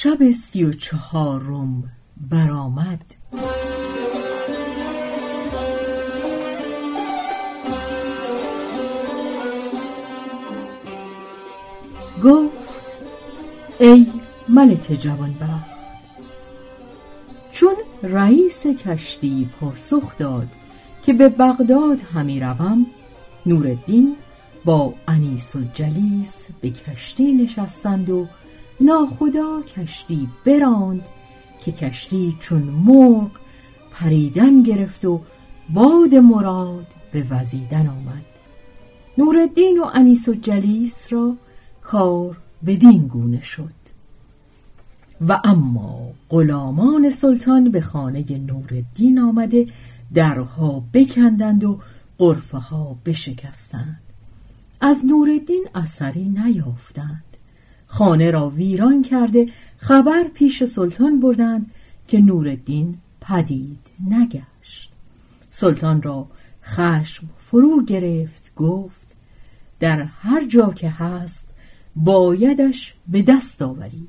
شب سی و چهارم برآمد. گفت ای ملک جوانبخت چون رئیس کشتی پاسخ داد که به بغداد همی روم نورالدین با انیس و جلیس به کشتی نشستند و ناخدا کشتی براند که کشتی چون مرغ پریدن گرفت و باد مراد به وزیدن آمد. نورالدین و انیس و جلیس را کار بدین گونه شد. و اما غلامان سلطان به خانه نورالدین آمده درها بکندند و قرفه ها بشکستند. از نورالدین اثری نیافتند. خانه را ویران کرده خبر پیش سلطان بردند که نورالدین پدید نگشت. سلطان را خشم فرو گرفت گفت در هر جا که هست بایدش به دست آوری.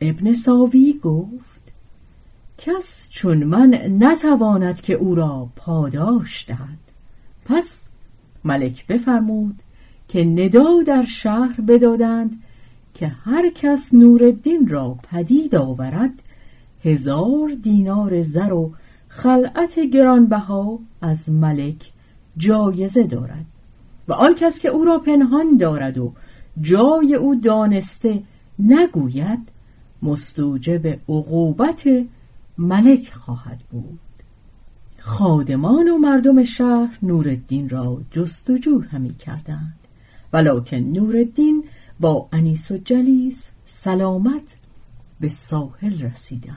ابن ساوی گفت کس چون من نتواند که او را پاداش دهد. پس ملک بفرمود که ندا در شهر بدادند که هر کس نورالدین را پدید آورد هزار دینار زر و خلعت گرانبها از ملک جایزه دارد. و آن کس که او را پنهان دارد و جای او دانسته نگوید مستوجب عقوبت ملک خواهد بود. خادمان و مردم شهر نورالدین را جستجو همی کردند. ولکن نورالدین با انیس و جلیس سلامت به ساحل رسیدند.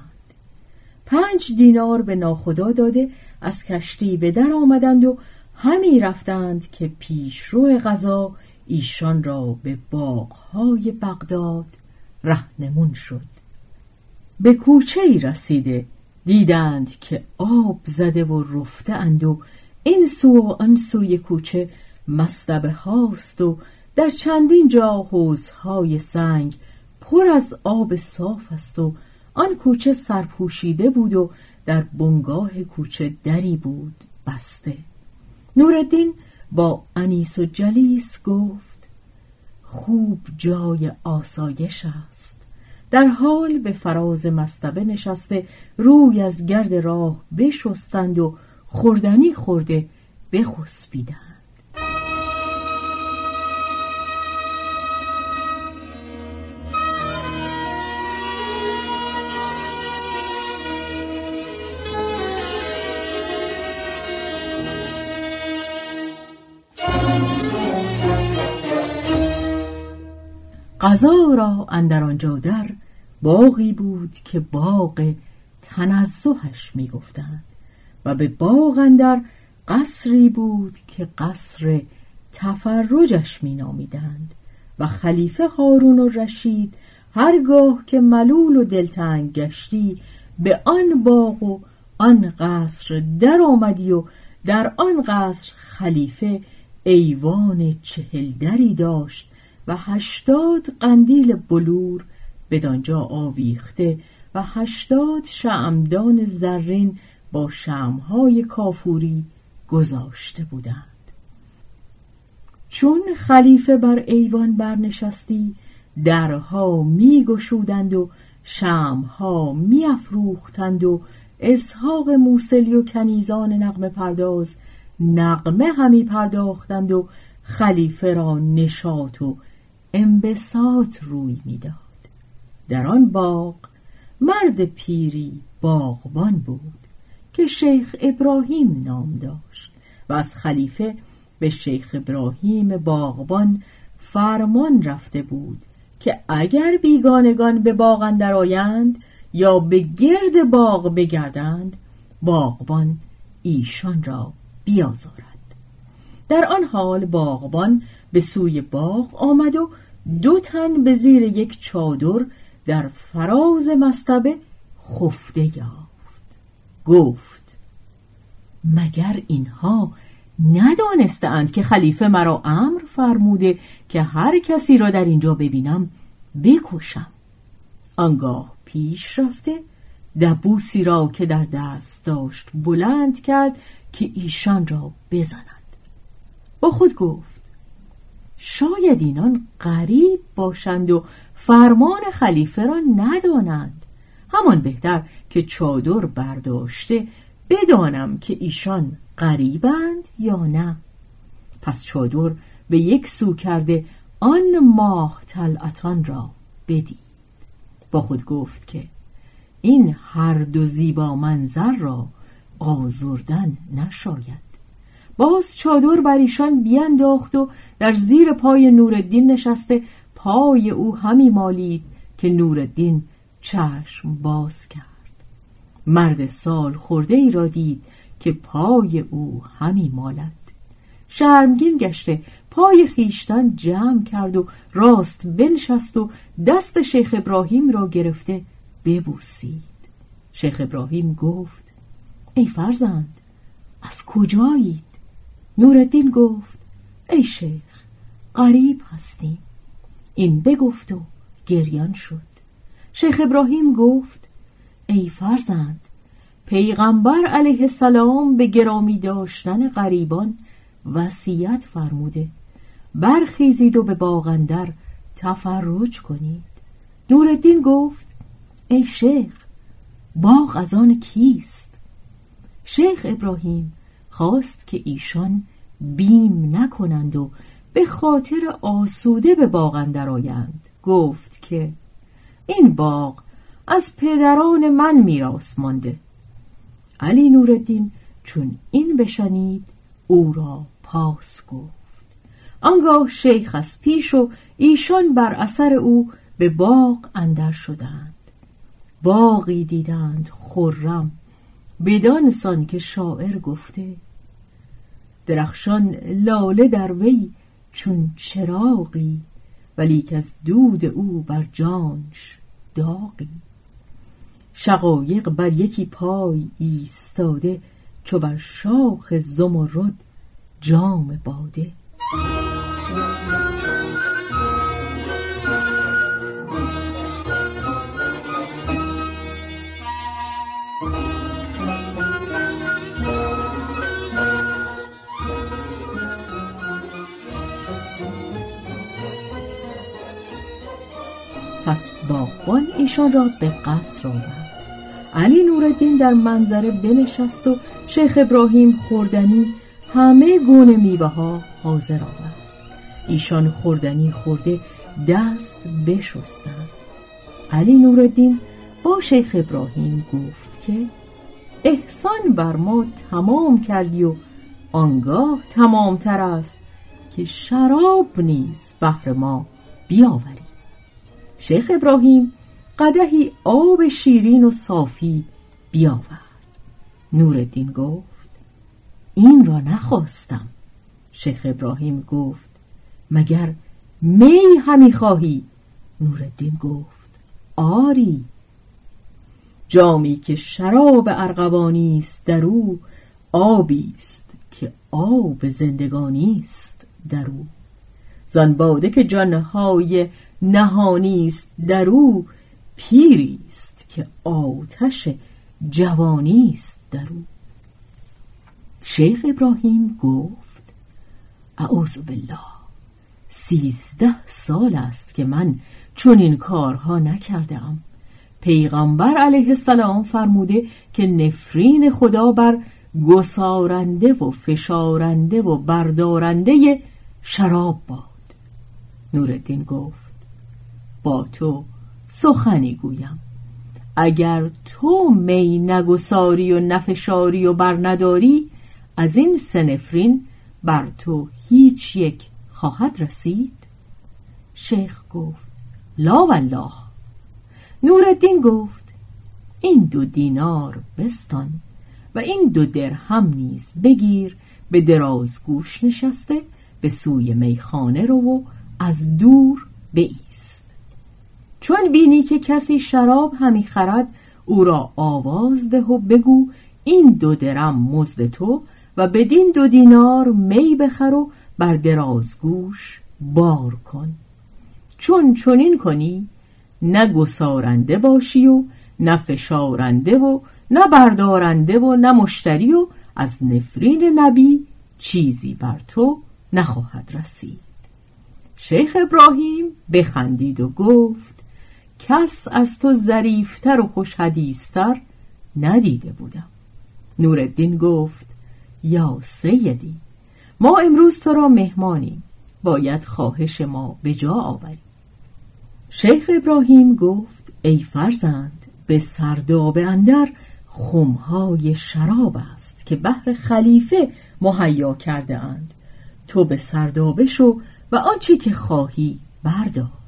پنج دینار به ناخدا داده از کشتی به در آمدند و همی رفتند که پیشرو غذا ایشان را به باغهای بغداد رهنمون شد. به کوچه ای رسیده دیدند که آب زده و رفته اند و این سو و آن سوی کوچه مستبه هاست و در چندین جا حوزهای سنگ پر از آب صاف است و آن کوچه سرپوشیده بود و در بنگاه کوچه دری بود بسته. نورالدین با انیس و جلیس گفت خوب جای آسایش است. در حال به فراز مستبه نشسته روی از گرد راه بشستند و خوردنی خورده بخسبیدند. قضا را اندر آنجا در باغی بود که باغ تنزهش می‌گفتند و به باغ اندر قصری بود که قصر تفرجش مینامیدند و خلیفه هارون و رشید هرگاه که ملول و دلتنگ گشتی به آن باغ و آن قصر در آمدی و در آن قصر خلیفه ایوان چهل دری داشت و هشتاد قندیل بلور بدانجا آویخته و هشتاد شعمدان زرین با شمهای کافوری گذاشته بودند. چون خلیفه بر ایوان برنشستی درها می گشودند و شمها می افروختند و اسحاق موسلی و کنیزان نقم پرداز نقمه همی پرداختند و خلیفه را نشاط و انبساط روی می‌داد. در آن باغ مرد پیری باغبان بود که شیخ ابراهیم نام داشت و از خلیفه به شیخ ابراهیم باغبان فرمان رفته بود که اگر بیگانگان به باغ اندر آیند یا به گرد باغ بگردند باغبان ایشان را بیازارد. در آن حال باغبان به سوی باغ آمد و دو تن به زیر یک چادر در فراز مستبه خفته یافت. گفت مگر اینها ندانستند که خلیفه مرا امر فرموده که هر کسی را در اینجا ببینم بکشم؟ آنگاه پیش رفته دبوسی را که در دست داشت بلند کرد که ایشان را بزند. با خود گفت شاید اینان غریب باشند و فرمان خلیفه را ندانند. همان بهتر که چادر برداشته بدانم که ایشان غریبند یا نه. پس چادر به یک سو کرده آن ماه طلعتان را بدید. با خود گفت که این هر دو زیبا منظر را آزردن نشاید. باز چادر بر ایشان بینداخت و در زیر پای نورالدین نشسته پای او همی مالید که نورالدین چشم باز کرد. مرد سال خورده ای را دید که پای او همی مالد. شرمگین گشته پای خیشتن جمع کرد و راست بنشست و دست شیخ ابراهیم را گرفته ببوسید. شیخ ابراهیم گفت ای فرزند از کجایید؟ نورالدین گفت ای شیخ غریب هستیم این بگفت و گریان شد. شیخ ابراهیم گفت ای فرزند پیغمبر علیه السلام به گرامی داشتن غریبان وصیت فرموده. برخیزید و به باغندر تفرج کنید. نورالدین گفت ای شیخ باغ از آن کیست؟ شیخ ابراهیم خواست که ایشان بیم نکنند و به خاطر آسوده به باغ آیند. گفت که این باغ از پدران من میراث مانده. علی نورالدین چون این بشنید او را پاس گفت. آنگاه شیخ از پیش و ایشان بر اثر او به باغ اندر شدند. باغی دیدند خرم بدانسان که شاعر گفته درخشان لاله در وی چون چراغی ولی از دود او بر جانش داغی. شقایق بر یکی پای ایستاده چو بر شاخ زمرد جام باده. ایشان را به قصر آورد. علی نورالدین در منظره بنشست و شیخ ابراهیم خوردنی همه گونه میوه ها حاضر آورد. ایشان خوردنی خورده دست بشستند. علی نورالدین با شیخ ابراهیم گفت که احسان بر ما تمام کردی و آنگاه تمامتر است که شراب نیز بهر ما بیاوری شیخ ابراهیم قدهی آب شیرین و صافی بیاورد. نورالدین گفت این را نخواستم. شیخ ابراهیم گفت مگر می همی خواهی؟ نورالدین گفت آری. جامی که شراب ارغوانی است در او آبی است که آب زندگانی است در او. زان باده که جانهای نهانی است در او پیری است که آتش جوانی است در او. شیخ ابراهیم گفت اعوذ بالله سیزده سال است که من چون این کارها نکردم پیغمبر علیه السلام فرموده که نفرین خدا بر گسارنده و فشارنده و بردارنده شراب باد. نورالدین گفت با تو سخنی گویم. اگر تو می نگساری و نفشاری و برنداری از این سنفرین بر تو هیچ یک خواهد رسید. شیخ گفت لا والله. نورالدین گفت این دو دینار بستان و این دو درهم نیز بگیر به دراز گوش نشسته به سوی میخانه رو و از دور بیست چون بینی که کسی شراب همی خرد او را آواز ده و بگو این دو درم مزد تو و بدین دو دینار می بخر و بر درازگوش بار کن. چون چنین کنی نه گسارنده باشی و نه فشارنده و نه بردارنده و نه مشتری و از نفرین نبی چیزی بر تو نخواهد رسید. شیخ ابراهیم بخندید و گفت کس از تو ظریفتر و خوش ندیده بودم. نورالدین گفت یا سیدی ما امروز تو را مهمانیم. باید خواهش ما به جا آوریم شیخ ابراهیم گفت ای فرزند به سرداب اندر خمهای شراب است که بهر خلیفه مهیا کرده اند. تو به سردابه شو و آنچه که خواهی بردار.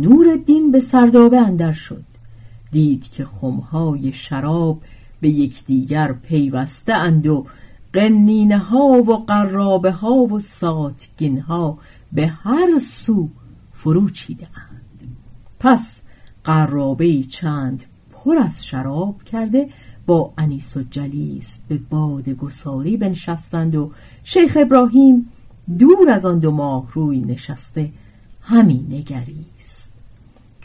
نور به سردابه اندر شد. دید که خمهای شراب به یکدیگر پیوسته اند و قنینه ها و قرابه ها و ساتگین ها به هر سو فرو چیده اند. پس قرابه چند پر از شراب کرده با انیس و جلیس به باد گساری بنشستند و شیخ ابراهیم دور از آن دو ماه روی نشسته همین نگریست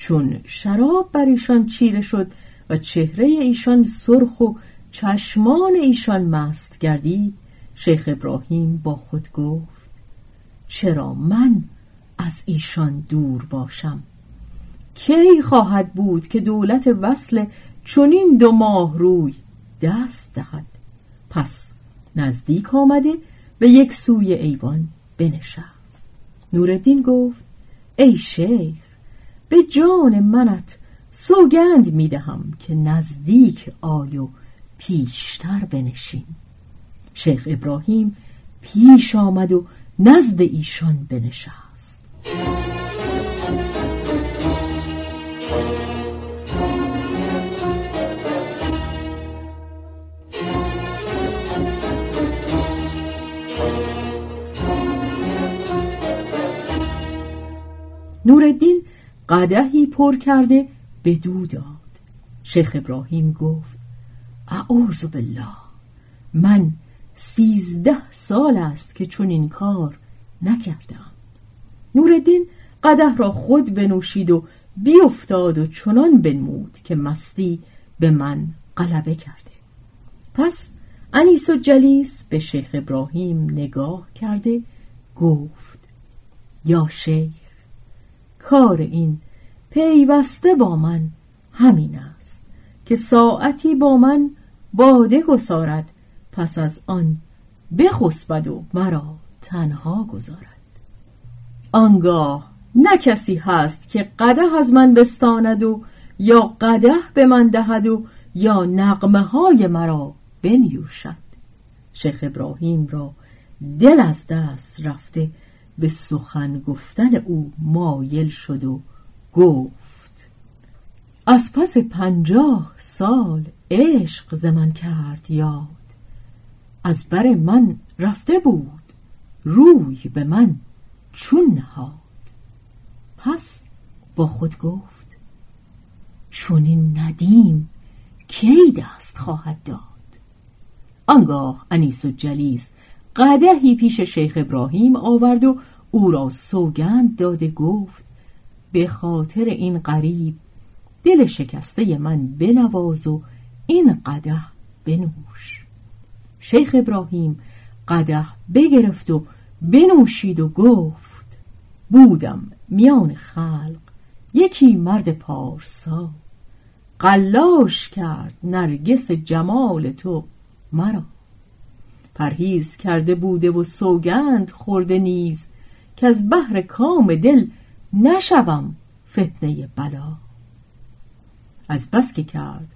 چون شراب بر ایشان چیره شد و چهره ایشان سرخ و چشمان ایشان مست گردید شیخ ابراهیم با خود گفت چرا من از ایشان دور باشم؟ کی خواهد بود که دولت وصل چونین دو ماه روی دست دهد؟ پس نزدیک آمده به یک سوی ایوان بنشست. نوردین گفت ای شیخ به جان منت سوگند می‌دهم که نزدیک آی و پیشتر بنشین. شیخ ابراهیم پیش آمد و نزد ایشان بنشست. نوردین قدهی پر کرده به دو داد. شیخ ابراهیم گفت اعوذ بالله من سیزده سال است که چون این کار نکردم. نوردین قده را خود بنوشید و بیافتاد و چنان بنمود که مستی به من غلبه کرده. پس انیس و جلیس به شیخ ابراهیم نگاه کرده گفت یا شیخ کار این پیوسته با من همین است که ساعتی با من باده گسارد پس از آن بخسبد و مرا تنها گذارد. آنگاه نه کسی هست که قده از من بستاند و یا قده به من دهد و یا نقمه های مرا بنیوشد. شیخ ابراهیم را دل از دست رفته به سخن گفتن او مایل شد و گفت از پس پنجاه سال عشق زمن کرد یاد. از بر من رفته بود روی به من چون نهاد. پس با خود گفت چون این ندیم کی دست خواهد داد. آنگاه انیس و جلیس قدهی پیش شیخ ابراهیم آورد و او را سوگند داده گفت به خاطر این غریب دل شکسته من بنواز و این قده بنوش. شیخ ابراهیم قده بگرفت و بنوشید و گفت بودم میان خلق یکی مرد پارسا. قلاش کرد نرگس جمال تو مرا. پرهیز کرده بوده و سوگند خورده نیز که از بحر کام دل نشوم فتنه بلا. از بس که کرد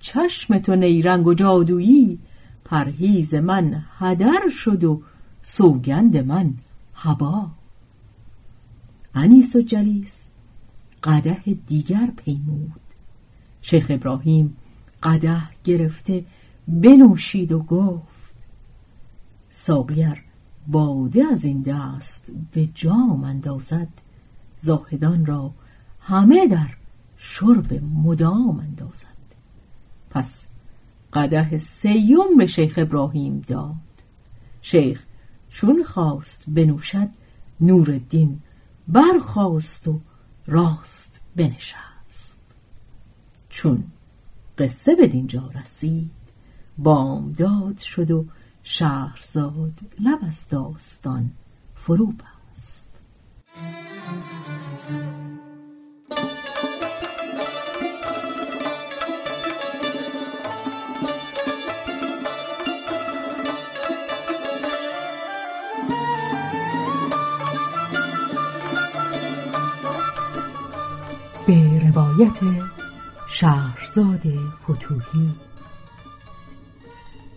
چشم تو نیرنگ و جادویی پرهیز من هدر شد و سوگند من هبا انیس و جلیس قده دیگر پیمود. شیخ ابراهیم قده گرفته بنوشید و گفت ساقیر باده از این دست به جام اندازد. زاهدان را همه در شرب مدام اندازد. پس قده سیوم به شیخ ابراهیم داد. شیخ چون خواست بنوشد نورالدین برخواست و راست بنشست. چون قصه به دینجا رسید بامداد شد و شهرزاد لب از داستان فرو بست. به روایت شهرزاد فتوهی